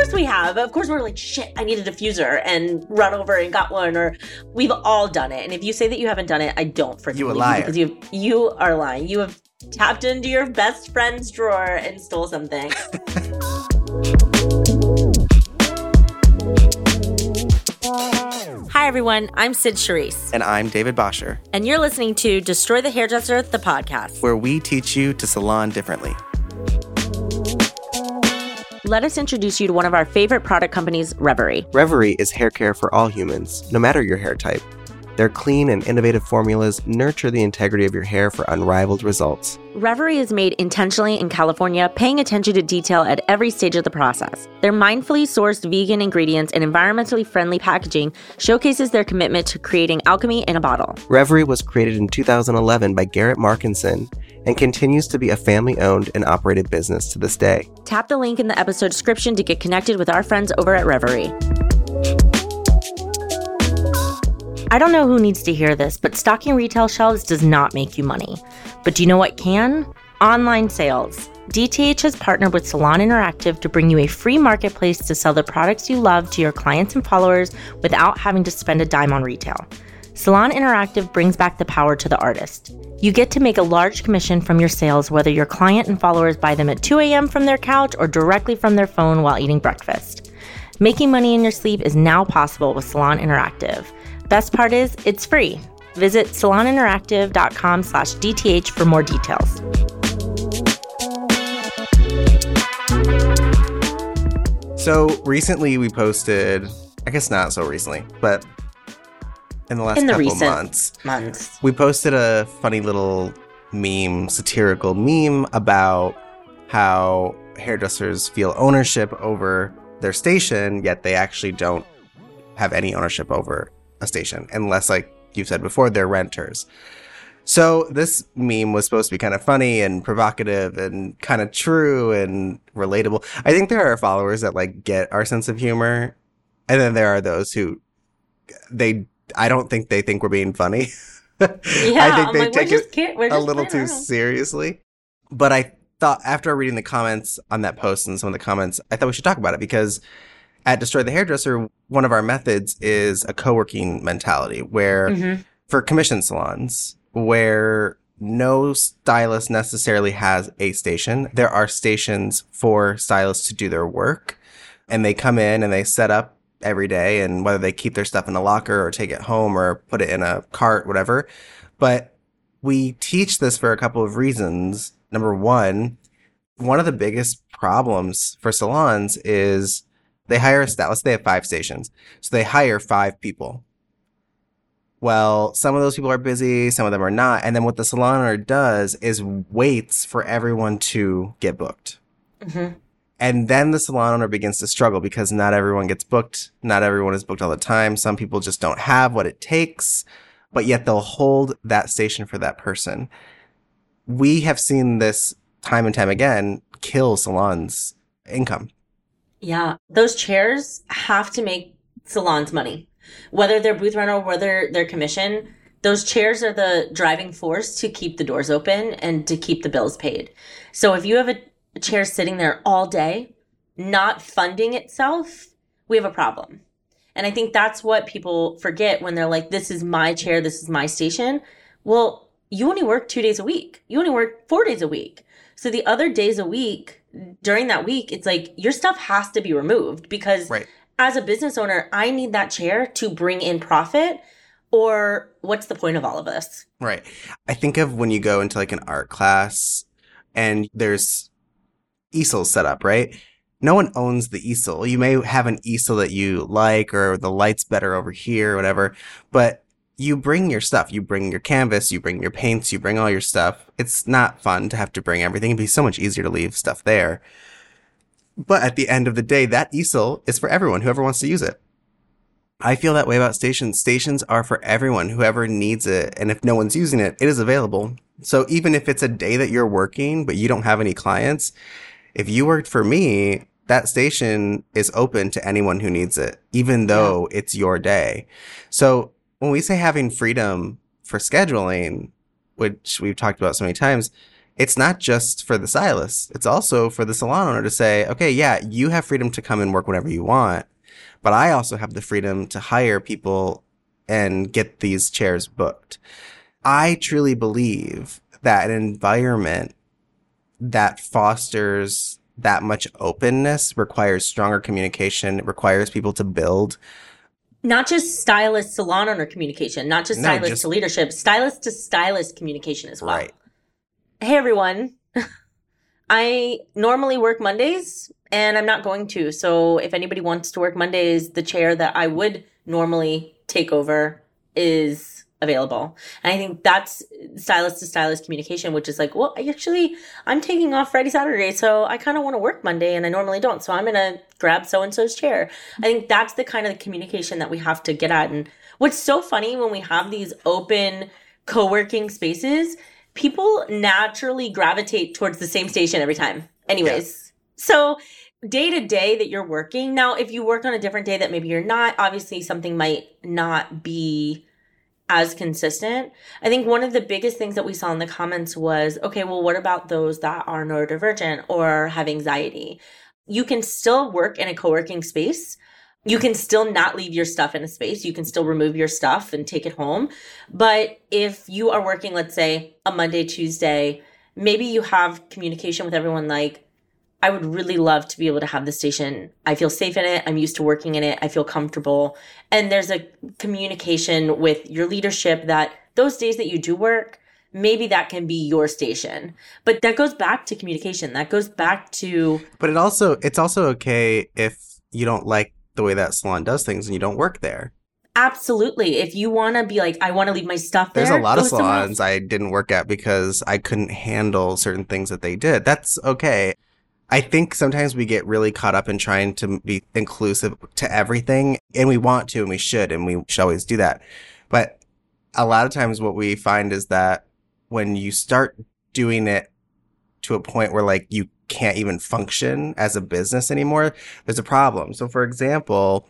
course we have. Of course we're like, shit, I need a diffuser and run over and got one. Or we've all done it. And if you say that you haven't done it, I don't freaking You a believe liar. because you you are lying. You have tapped into your best friend's drawer and stole something. Hi everyone, I'm Sid Charisse, And I'm David Bosher, and you're listening to Destroy the Hairdresser, the podcast. where we teach you to salon differently. Let us introduce you to one of our favorite product companies, Reverie. Reverie is hair care for all humans, no matter your hair type. Their clean and innovative formulas nurture the integrity of your hair for unrivaled results. Reverie is made intentionally in California, paying attention to detail at every stage of the process. Their mindfully sourced vegan ingredients and environmentally friendly packaging showcases their commitment to creating alchemy in a bottle. Reverie was created in 2011 by Garrett Markinson and continues to be a family owned and operated business to this day. Tap the link in the episode description to get connected with our friends over at Reverie. I don't know who needs to hear this, but stocking retail shelves does not make you money. But do you know what can? Online sales. DTH has partnered with Salon Interactive to bring you a free marketplace to sell the products you love to your clients and followers without having to spend a dime on retail. Salon Interactive brings back the power to the artist. You get to make a large commission from your sales whether your client and followers buy them at 2 a.m. from their couch or directly from their phone while eating breakfast. Making money in your sleep is now possible with Salon Interactive. Best part is, it's free. Visit saloninteractive.com slash DTH for more details. So recently we posted, I guess not so recently, but in the last In the couple recent- months, Months. we posted a funny little meme, satirical meme about how hairdressers feel ownership over their station, yet they actually don't have any ownership over a station, unless, like you've said before, they're renters. So this meme was supposed to be kind of funny and provocative and kind of true and relatable. I think there are followers that like get our sense of humor, and then there are those who they. I don't think they think we're being funny. Yeah, I think I'm they like, take it kid- a little too around. seriously. But I thought after reading the comments on that post and some of the comments, I thought we should talk about it because at Destroy the Hairdresser, one of our methods is a co-working mentality where Mhm. for commission salons where no stylist necessarily has a station. There are stations for stylists to do their work and they come in and they set up every day and whether they keep their stuff in a locker or take it home or put it in a cart, whatever. But we teach this for a couple of reasons. Number one, one of the biggest problems for salons is they hire a stylist. They have five stations. So they hire five people. Well, some of those people are busy, some of them are not. And then what the salon owner does is waits for everyone to get booked. Mhm. And then the salon owner begins to struggle because not everyone gets booked. Not everyone is booked all the time. Some people just don't have what it takes, but yet they'll hold that station for that person. We have seen this time and time again kill salons' income. Yeah, those chairs have to make salons money. Whether they're booth rental, or whether they're commission, those chairs are the driving force to keep the doors open and to keep the bills paid. So if you have a chair sitting there all day, not funding itself, we have a problem. And I think that's what people forget when they're like, this is my chair, this is my station. Well, you only work two days a week. You only work four days a week. So the other days a week, during that week, it's like your stuff has to be removed because Right. as a business owner, I need that chair to bring in profit. Or what's the point of all of this? Right. I think of when you go into like an art class and there's easels set up, right? No one owns the easel. You may have an easel that you like or the light's better over here or whatever, but you bring your stuff. You bring your canvas, you bring your paints, you bring all your stuff. It's not fun to have to bring everything. It'd be so much easier to leave stuff there. But at the end of the day, that easel is for everyone, whoever wants to use it. I feel that way about stations. Stations are for everyone, whoever needs it. And if no one's using it, it is available. So even if it's a day that you're working, but you don't have any clients, if you worked for me, that station is open to anyone who needs it, even though it's your day. So when we say having freedom for scheduling, which we've talked about so many times, it's not just for the stylist, it's also for the salon owner to say, okay, yeah, you have freedom to come and work whenever you want, but I also have the freedom to hire people and get these chairs booked. I truly believe that an environment that fosters that much openness requires stronger communication, requires people to build not just stylist salon owner communication, not just No, stylist just- to leadership, stylist to stylist communication as well. right. Hey everyone. I normally work Mondays and I'm not going to. So if anybody wants to work Mondays, the chair that I would normally take over is available. And I think that's stylist to stylist communication, which is like, well, I actually, I'm taking off Friday, Saturday. So I kind of want to work Monday and I normally don't. So I'm going to grab so and so's chair. I think that's the kind of communication that we have to get at. And what's so funny when we have these open co working spaces, people naturally gravitate towards the same station every time. Anyways, so day to day that you're working, now, if you work on a different day that maybe you're not, obviously something might not be as consistent. I think one of the biggest things that we saw in the comments was okay, well, what about those that are neurodivergent or have anxiety? You can still work in a co working space. You can still not leave your stuff in a space. You can still remove your stuff and take it home. But if you are working, let's say a Monday, Tuesday, maybe you have communication with everyone like, I would really love to be able to have the station. I feel safe in it. I'm used to working in it. I feel comfortable. And there's a communication with your leadership that those days that you do work, maybe that can be your station. But that goes back to communication. That goes back to But it also it's also okay if you don't like the way that salon does things and you don't work there. absolutely. If you want to be like, I want to leave my stuff there. There's a lot of salons I didn't work at because I couldn't handle certain things that they did. That's okay. I think sometimes we get really caught up in trying to be inclusive to everything, and we want to, and we should, and we should always do that. But a lot of times, what we find is that when you start doing it to a point where like you can't even function as a business anymore, there's a problem. So, for example,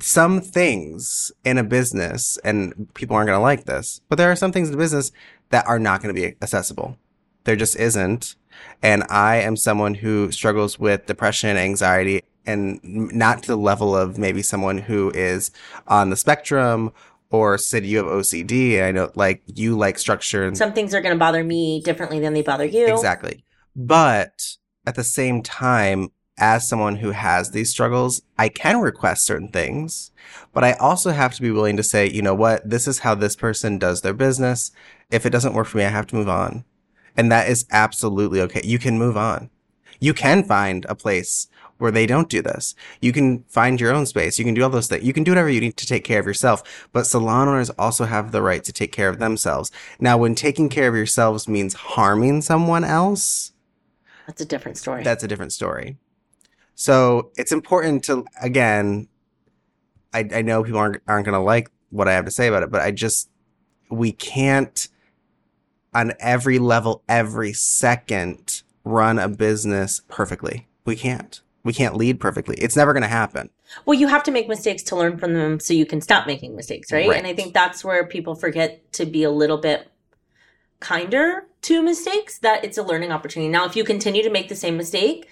some things in a business, and people aren't going to like this, but there are some things in business that are not going to be accessible. There just isn't. And I am someone who struggles with depression, anxiety, and not to the level of maybe someone who is on the spectrum or said you have OCD. And I know like you like structure and Some things are going to bother me differently than they bother you. Exactly. But at the same time, as someone who has these struggles, I can request certain things, but I also have to be willing to say, you know what, this is how this person does their business. If it doesn't work for me, I have to move on. And that is absolutely okay. You can move on. You can find a place where they don't do this. You can find your own space. You can do all those things. You can do whatever you need to take care of yourself. But salon owners also have the right to take care of themselves. Now, when taking care of yourselves means harming someone else, That's a different story. that's a different story. So it's important to, again, I, I know people aren't, aren't going to like what I have to say about it, but I just, we can't on every level, every second, run a business perfectly. We can't. We can't lead perfectly. It's never going to happen. Well, you have to make mistakes to learn from them so you can stop making mistakes, right? Right. And I think that's where people forget to be a little bit kinder to mistakes, that it's a learning opportunity. Now, if you continue to make the same mistake,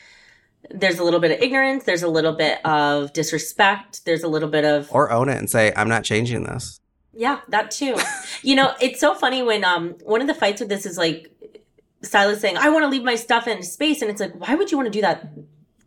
there's a little bit of ignorance, there's a little bit of disrespect, there's a little bit of Or own it and say, I'm not changing this. yeah, that too. you know, it's so funny when um one of the fights with this is like stylist saying, I want to leave my stuff in space, and it's like, why would you want to do that?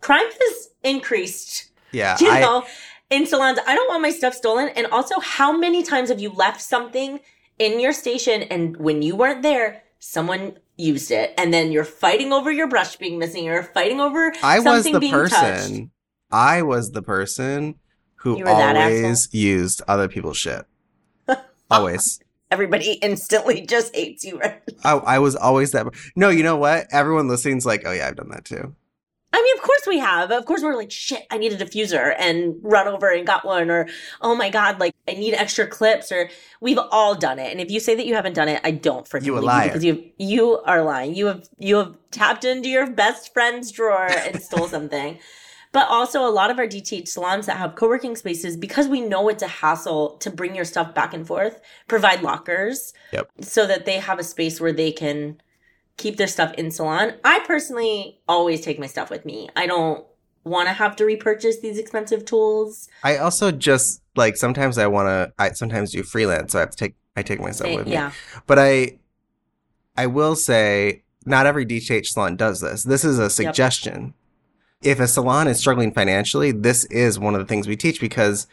Crime has increased Yeah. you I, know, in salons, I don't want my stuff stolen. And also, how many times have you left something in your station and when you weren't there, someone used it, and then you're fighting over your brush being missing, you're fighting over I was the being person. touched. I was the person who You were that always used other people's shit. Always. Everybody instantly just hates you, right? I, I was always that. No, you know what? Everyone listening's like, oh yeah, I've done that too. I mean, of course we have. Of course we're like, shit, I need a diffuser and run over and got one. Or, oh my God, like I need extra clips. Or we've all done it. And if you say that you haven't done it, I don't freaking You a believe liar. because you you are lying. You have you have tapped into your best friend's drawer and stole something. But also a lot of our DTH salons that have co-working spaces, because we know it's a hassle to bring your stuff back and forth, provide lockers Yep. so that they have a space where they can keep their stuff in salon. I personally always take my stuff with me. I don't want to have to repurchase these expensive tools. I also just like sometimes I want to. I sometimes do freelance, so I have to take I take my stuff Say- with me. yeah. But I, I will say, not every DTH salon does this. This is a suggestion. If a salon is struggling financially, this is one of the things we teach because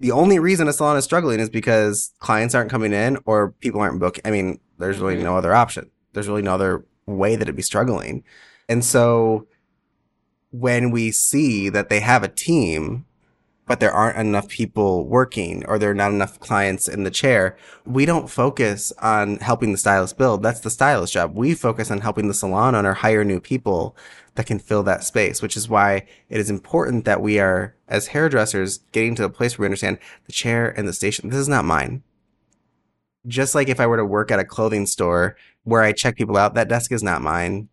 the only reason a salon is struggling is because clients aren't coming in or people aren't booking. I mean, there's really Mhm. no other option. There's really no other way that it'd be struggling. And so when we see that they have a team, but there aren't enough people working or there are not enough clients in the chair, we don't focus on helping the stylist build. That's the stylist job. We focus on helping the salon owner hire new people that can fill that space, which is why it is important that we are, as hairdressers, getting to a place where we understand the chair and the station. This is not mine. Just like if I were to work at a clothing store where I check people out, that desk is not mine.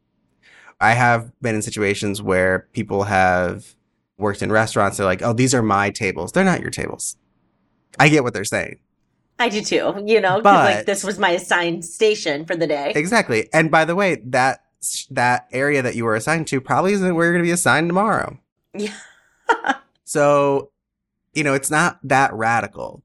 I have been in situations where people have worked in restaurants. They're like, oh, these are my tables. They're not your tables. I get what they're saying. I do too, you know, because like this was my assigned station for the day. Exactly. And by the way, that that area that you were assigned to probably isn't where you're going to be assigned tomorrow. Yeah. So, you know, it's not that radical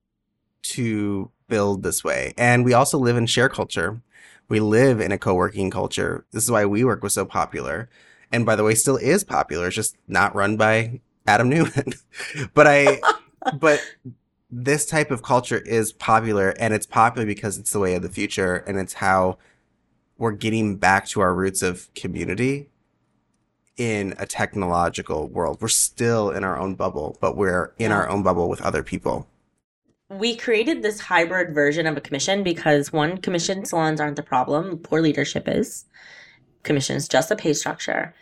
to build this way. And we also live in share culture. We live in a co-working culture. This is why WeWork was so popular. And by the way, still is popular. It's just not run by Adam Neumann. but I, but this type of culture is popular and it's popular because it's the way of the future and it's how we're getting back to our roots of community in a technological world. We're still in our own bubble, but we're in our own bubble with other people. We created this hybrid version of a commission because one commission salons aren't the problem. Poor leadership is. Commission is just a pay structure.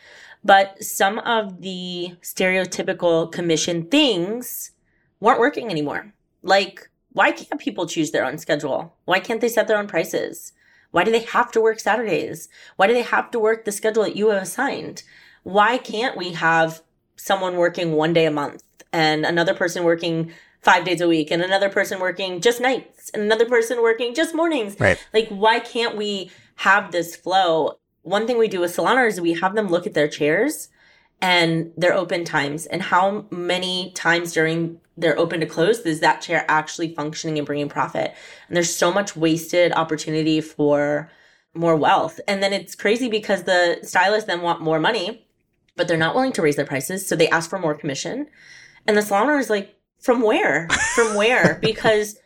But some of the stereotypical commission things weren't working anymore. Like why can't people choose their own schedule? Why can't they set their own prices? Why do they have to work saturdays? Why do they have to work the schedule that you have assigned? Why can't we have someone working one day a month and another person working five days a week and another person working just nights and another person working just mornings. Right. Like, why can't we have this flow? One thing we do with salon is we have them look at their chairs and their open times and how many times during their open to close is that chair actually functioning and bringing profit. And there's so much wasted opportunity for more wealth. And then it's crazy because the stylists then want more money, but they're not willing to raise their prices. So they ask for more commission. And the salon owner is like, from where? From where? because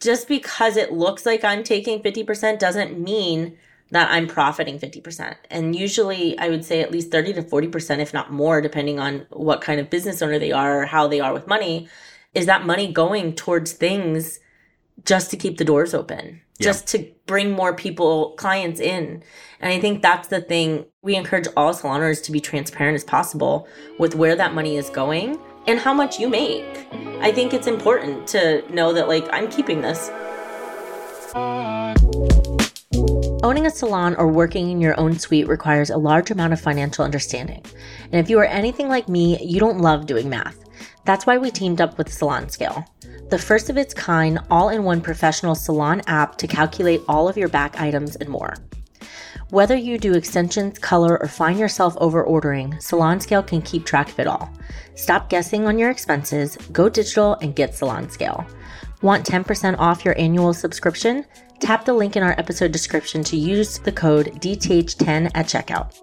just because it looks like I'm taking 50% doesn't mean that I'm profiting 50%. And usually I would say at least 30 to 40%, if not more, depending on what kind of business owner they are or how they are with money, is that money going towards things just to keep the doors open, Yeah. just to bring more people, clients in. And I think that's the thing. We encourage all salon owners to be transparent as possible with where that money is going and how much you make. I think it's important to know that, like, I'm keeping this. Owning a salon or working in your own suite requires a large amount of financial understanding. And if you are anything like me, you don't love doing math. That's why we teamed up with Salon Scale, the first of its kind all in one professional salon app to calculate all of your back items and more. Whether you do extensions, color, or find yourself over ordering, Salon Scale can keep track of it all. Stop guessing on your expenses, go digital, and get Salon Scale. Want 10% off your annual subscription? Tap the link in our episode description to use the code DTH10 at checkout.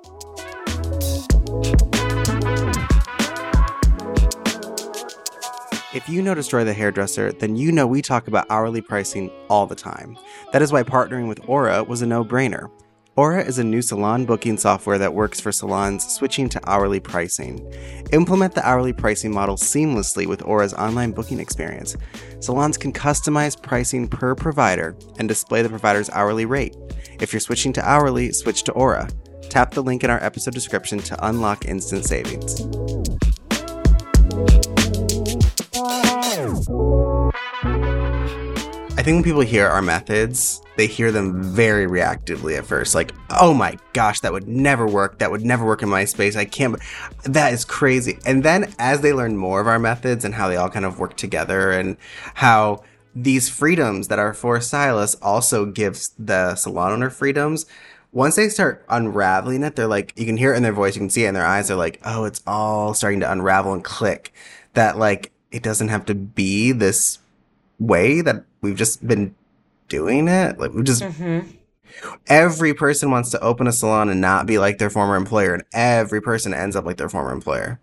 If you know Destroy the Hairdresser, then you know we talk about hourly pricing all the time. That is why partnering with Aura was a no brainer. Aura is a new salon booking software that works for salons switching to hourly pricing. Implement the hourly pricing model seamlessly with Aura's online booking experience. Salons can customize pricing per provider and display the provider's hourly rate. If you're switching to hourly, switch to Aura. Tap the link in our episode description to unlock instant savings. I think when people hear our methods, they hear them very reactively at first. Like, oh my gosh, that would never work. That would never work in my space. I can't. That is crazy. And then as they learn more of our methods and how they all kind of work together and how these freedoms that are for stylists also gives the salon owner freedoms, once they start unraveling it, they're like, you can hear it in their voice, you can see it in their eyes. They're like, oh, it's all starting to unravel and click. That like it doesn't have to be this way that we've just been doing it. Like we just Mm-hmm. every person wants to open a salon and not be like their former employer, and every person ends up like their former employer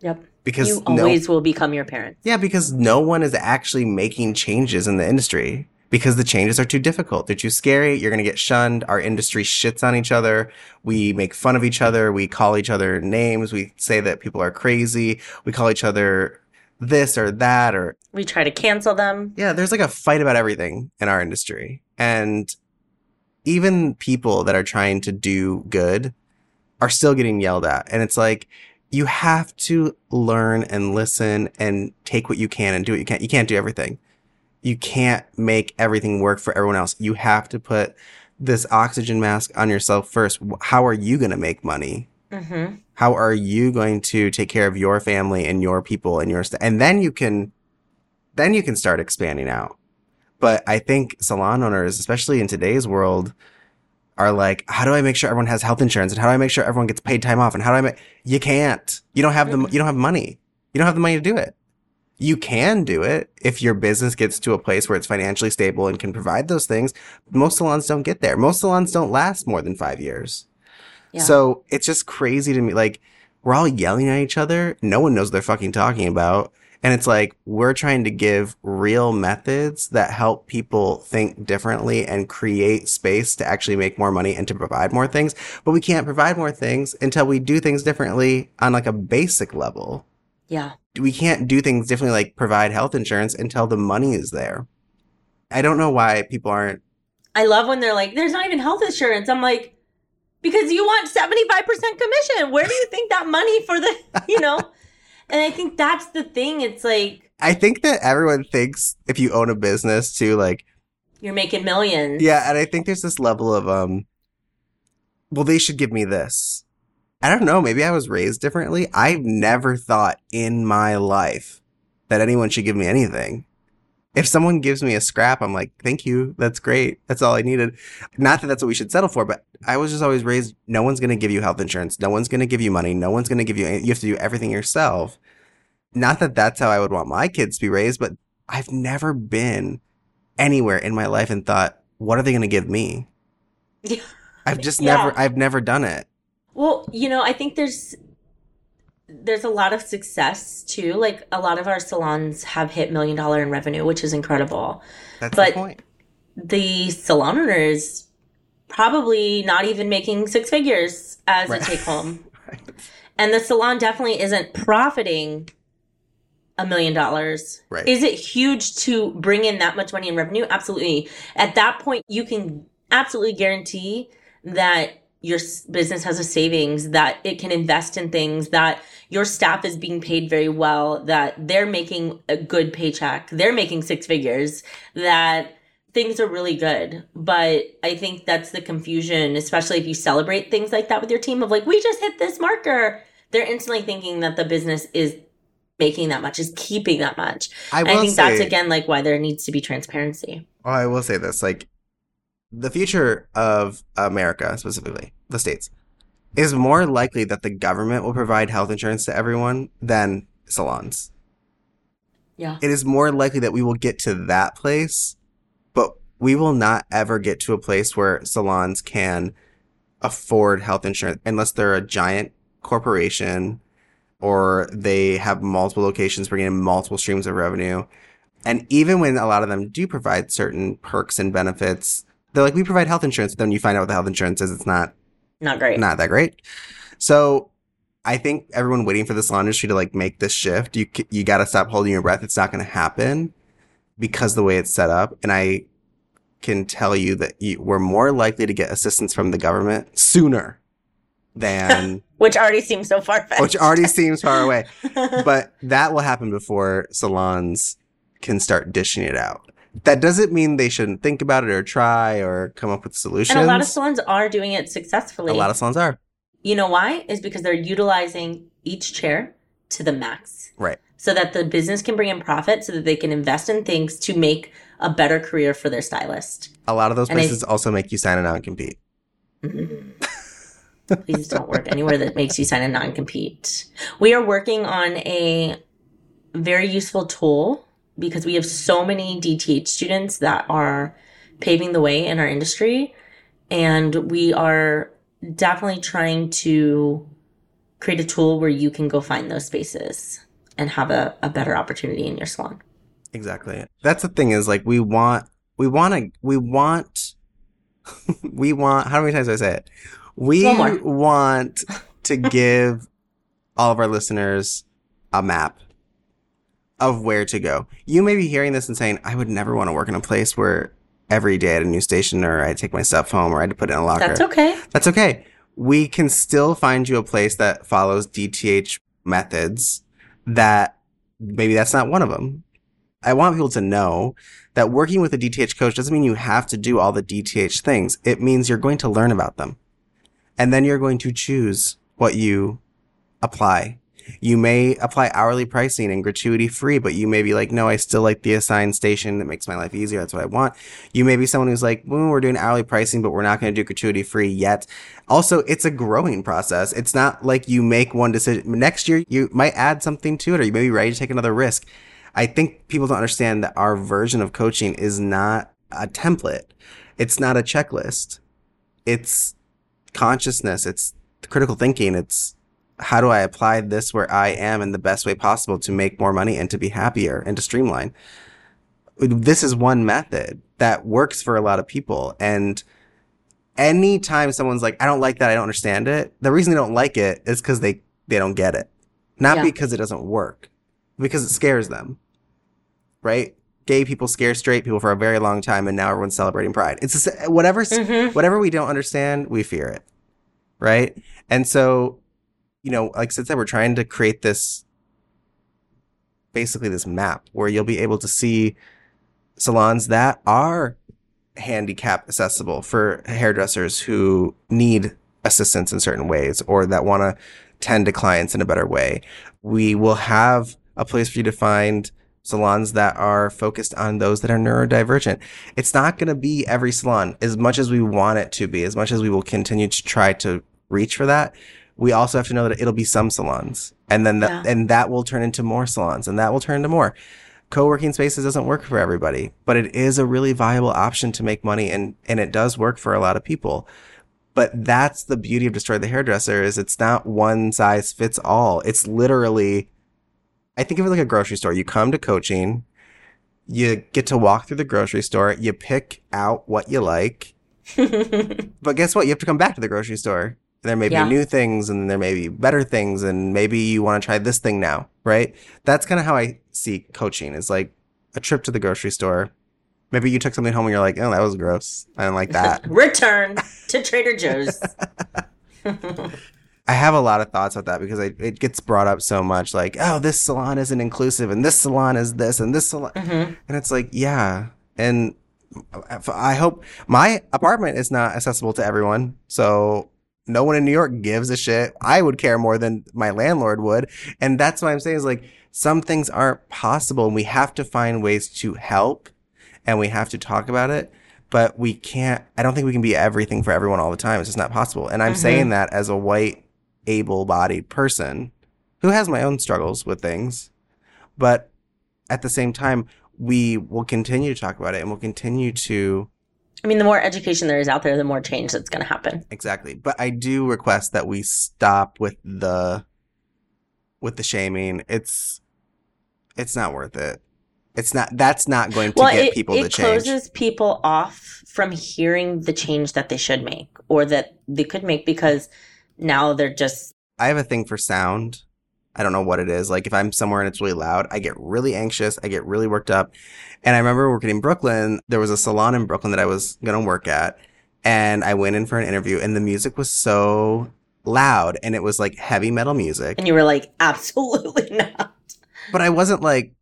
Yep. because You no, always will become your parents. yeah, because no one is actually making changes in the industry because the changes are too difficult. They're too scary. You're going to get shunned. Our industry shits on each other. We make fun of each other. We call each other names. We say that people are crazy. We call each other this or that or We try to cancel them. yeah, there's like a fight about everything in our industry. And even people that are trying to do good are still getting yelled at. And it's like, you have to learn and listen and take what you can and do what you can. You can't do everything. You can't make everything work for everyone else. You have to put this oxygen mask on yourself first. How are you going to make money? Mm-hmm. How are you going to take care of your family and your people and your st- and then you can then you can start expanding out. But I think salon owners, especially in today's world, are like, how do I make sure everyone has health insurance and how do I make sure everyone gets paid time off and how do I make you can't. You don't have the you don't have money. You don't have the money to do it. You can do it if your business gets to a place where it's financially stable and can provide those things. Most salons don't get there. Most salons don't last more than 5 years. Yeah. So it's just crazy to me. Like, we're all yelling at each other. No one knows what they're fucking talking about. And it's like, we're trying to give real methods that help people think differently and create space to actually make more money and to provide more things. But we can't provide more things until we do things differently on like a basic level. Yeah. We can't do things differently, like provide health insurance until the money is there. I don't know why people aren't I love when they're like, there's not even health insurance. I'm like, because you want 75% commission. Where do you think that money for the, you know? and I think that's the thing. It's like, I think that everyone thinks if you own a business too, like, you're making millions. yeah, and I think there's this level of, um, well, they should give me this. I don't know. Maybe I was raised differently. I've never thought in my life that anyone should give me anything. If someone gives me a scrap, I'm like, thank you. That's great. That's all I needed. Not that that's what we should settle for, but I was just always raised, no one's going to give you health insurance. No one's going to give you money. No one's going to give you, you have to do everything yourself. Not that that's how I would want my kids to be raised, but I've never been anywhere in my life and thought, what are they going to give me? Yeah. I've just Yeah. never, I've never done it. Well, you know, I think there's there's a lot of success too. Like a lot of our salons have hit million dollar in revenue, which is incredible. That's But- the point. The salon owner is probably not even making six figures as Right. a take home. Right. And the salon definitely isn't profiting a million dollars. Right. Is it huge to bring in that much money in revenue? Absolutely. At that point, you can absolutely guarantee that your business has a savings, that it can invest in things, that your staff is being paid very well, that they're making a good paycheck, they're making six figures, that things are really good. But I think that's the confusion, especially if you celebrate things like that with your team of like, we just hit this marker. They're instantly thinking that the business is making that much, is keeping that much. I I think say, that's again like why there needs to be transparency. well, I will say this, like, the future of America, specifically the states, is more likely that the government will provide health insurance to everyone than salons. Yeah. It is more likely that we will get to that place, but we will not ever get to a place where salons can afford health insurance unless they're a giant corporation or they have multiple locations bringing in multiple streams of revenue. And even when a lot of them do provide certain perks and benefits, they're like, we provide health insurance. But then you find out what the health insurance is. It's not Not great. not that great. So I think everyone waiting for the salon industry to like make this shift, you you got to stop holding your breath. It's not going to happen because the way it's set up. And I can tell you that you, we're more likely to get assistance from the government sooner than Which already seems so far fetched. which already seems far away. But that will happen before salons can start dishing it out. That doesn't mean they shouldn't think about it or try or come up with solutions. and a lot of salons are doing it successfully. a lot of salons are. you know why? Is because they're utilizing each chair to the max. Right. So that the business can bring in profit so that they can invest in things to make a better career for their stylist. A lot of those And I- places also make you sign a non-compete. Mm. Please don't work anywhere that makes you sign a non compete. We are working on a very useful tool because we have so many DTH students that are paving the way in our industry. And we are definitely trying to create a tool where you can go find those spaces and have a, a better opportunity in your salon. Exactly. That's the thing is like we want we want to we want we want how many times do I say it? We want to give all of our listeners a map of where to go. You may be hearing this and saying, I would never want to work in a place where every day at a new station or I take my stuff home or I had to put it in a locker. That's okay. That's okay. We can still find you a place that follows DTH methods that maybe that's not one of them. I want people to know that working with a DTH coach doesn't mean you have to do all the DTH things. It means you're going to learn about them. And then you're going to choose what you apply you may apply hourly pricing and gratuity free, but you may be like, no, I still like the assigned station that makes my life easier. That's what I want. You may be someone who's like, well, we're doing hourly pricing, but we're not going to do gratuity free yet. Also, it's a growing process. It's not like you make one decision. Next year, you might add something to it or you may be ready to take another risk. I think people don't understand that our version of coaching is not a template. It's not a checklist. It's consciousness. It's critical thinking. It's how do I apply this where I am in the best way possible to make more money and to be happier and to streamline? This is one method that works for a lot of people. And anytime someone's like, I don't like that, I don't understand it, the reason they don't like it is because they, they don't get it. Not yeah. because it doesn't work, because it scares them. Right? Gay people scare straight people for a very long time, and now everyone's celebrating pride. It's whatever, mm-hmm. whatever we don't understand, we fear it. Right? And so you know, like I said, we're trying to create this basically this map where you'll be able to see salons that are handicap accessible for hairdressers who need assistance in certain ways or that want to tend to clients in a better way. We will have a place for you to find salons that are focused on those that are neurodivergent. It's not going to be every salon as much as we want it to be, as much as we will continue to try to reach for that we also have to know that it'll be some salons and then that, yeah. and that will turn into more salons and that will turn into more. Co-working spaces doesn't work for everybody but it is a really viable option to make money and and it does work for a lot of people. But that's the beauty of destroy the hairdresser is it's not one size fits all. It's literally i think of it like a grocery store. You come to coaching you get to walk through the grocery store you pick out what you like but guess what? You have to come back to the grocery store there may yeah. be new things and there may be better things and maybe you want to try this thing now, right? That's kind of how I see coaching is like a trip to the grocery store. Maybe you took something home and you're like, oh, that was gross. I didn't like that. Return to Trader Joe's. I have a lot of thoughts about that because I, it gets brought up so much like, oh, this salon isn't inclusive and this salon is this and this salon. Mm-hmm. And it's like, yeah. And I hope my apartment is not accessible to everyone. So no one in New York gives a shit. I would care more than my landlord would. And that's what I'm saying is like some things aren't possible and we have to find ways to help and we have to talk about it. But we can't, I don't think we can be everything for everyone all the time. It's just not possible. And I'm mm-hmm. saying that as a white, able bodied person who has my own struggles with things. But at the same time, we will continue to talk about it and we'll continue to I mean, the more education there is out there, the more change that's going to happen. Exactly. But I do request that we stop with the with the shaming. It's it's not worth it. It's not that's not going to well, get it, people it to change. It closes people off from hearing the change that they should make or that they could make because now they're just I have a thing for sound. I don't know what it is. Like if I'm somewhere and it's really loud, I get really anxious. I get really worked up. And I remember working in Brooklyn. There was a salon in Brooklyn that I was going to work at. And I went in for an interview and the music was so loud and it was like heavy metal music. And you were like, absolutely not. But I wasn't like,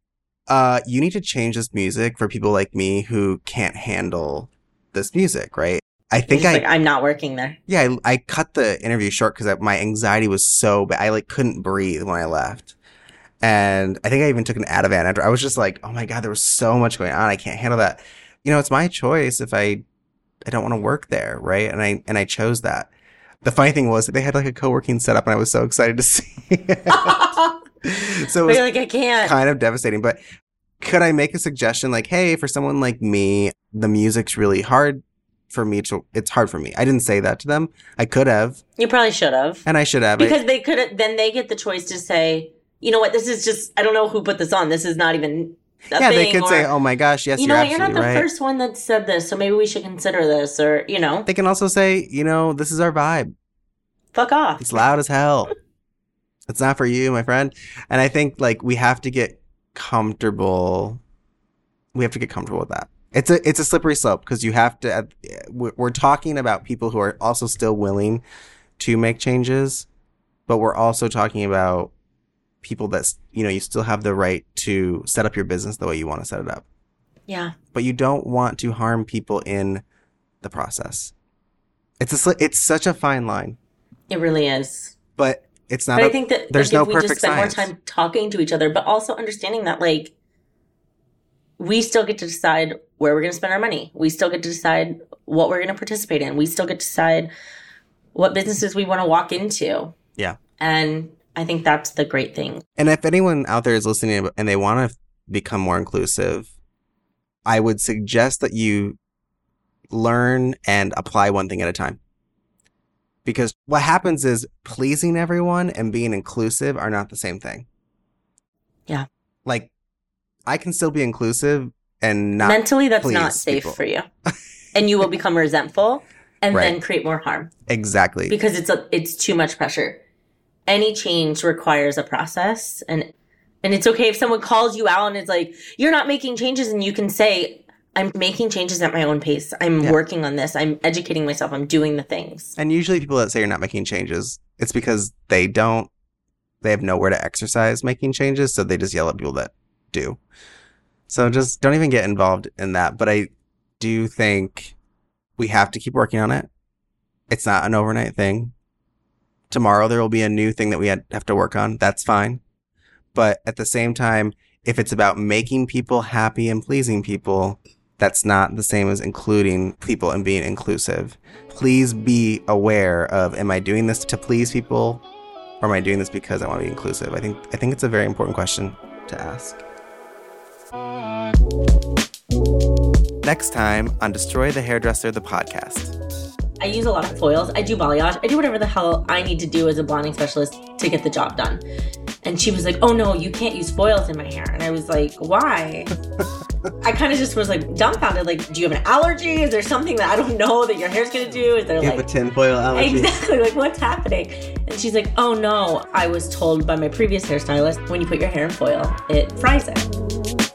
uh, you need to change this music for people like me who can't handle this music, right? I think I, like, I'm not working there. Yeah, I, I cut the interview short because my anxiety was so bad. I like couldn't breathe when I left, and I think I even took an Ativan after. I was just like, oh my god, there was so much going on. I can't handle that. You know, it's my choice if I I don't want to work there, right? And I and I chose that. The funny thing was that they had like a co-working setup and I was so excited to see it. so it was like, I can't. kind of devastating, but could I make a suggestion like, hey, for someone like me, the music's really hard for me to it's hard for me. I didn't say that to them. I could have, You probably should have. and I should have. I- Because they could then they get the choice to say, you know what, this is just I don't know who put this on. This is not even yeah, they thing," could or, say, "Oh my gosh, yes, you you're know you're not the right." first one that said this, so maybe we should consider this or you know, They can also say, "You know, this is our vibe. fuck off. It's loud as hell. It's not for you, my friend." And I think like we have to get comfortable. We have to get comfortable with that. It's a it's a slippery slope because you have to. we're talking about people who are also still willing to make changes, but we're also talking about people that you know you still have the right to set up your business the way you want to set it up. Yeah. but you don't want to harm people in the process. It's a it's such a fine line, It really is. but it's not. But a- I think that there's like, no if we just spend science. more time talking to each other, but also understanding that like we still get to decide where we're going to spend our money. We still get to decide what we're going to participate in. We still get to decide what businesses we want to walk into. Yeah. And I think that's the great thing. and if anyone out there is listening and they want to become more inclusive, I would suggest that you learn and apply one thing at a time. Because what happens is pleasing everyone and being inclusive are not the same thing. Yeah. Like, I can still be inclusive and not Mentally, that's not safe people. for you. and you will become resentful and Right. then create more harm exactly. because it's a, it's too much pressure. Any change requires a process and and it's okay if someone calls you out and it's like you're not making changes and you can say I'm making changes at my own pace. I'm Yeah. working on this. I'm educating myself. I'm doing the things. And usually people that say you're not making changes, it's because they don't they have nowhere to exercise making changes, so they just yell at people that do. So just don't even get involved in that. But I do think we have to keep working on it. It's not an overnight thing. Tomorrow there will be a new thing that we have to work on. That's fine. But at the same time, if it's about making people happy and pleasing people, that's not the same as including people and being inclusive. Please be aware of am I doing this to please people or am I doing this because I want to be inclusive? I think I think it's a very important question to ask. Next time on Destroy the Hairdresser the podcast. I use a lot of foils. I do balayage. I do whatever the hell I need to do as a blonding specialist to get the job done. And she was like, "Oh no, you can't use foils in my hair." And I was like, "Why?" I kind of just was like dumbfounded. Like, do you have an allergy? Is there something that I don't know that your hair's gonna do? Is there like a tinfoil allergy. exactly like what's happening? And she's like, "Oh no, I was told by my previous hairstylist when you put your hair in foil, it fries it."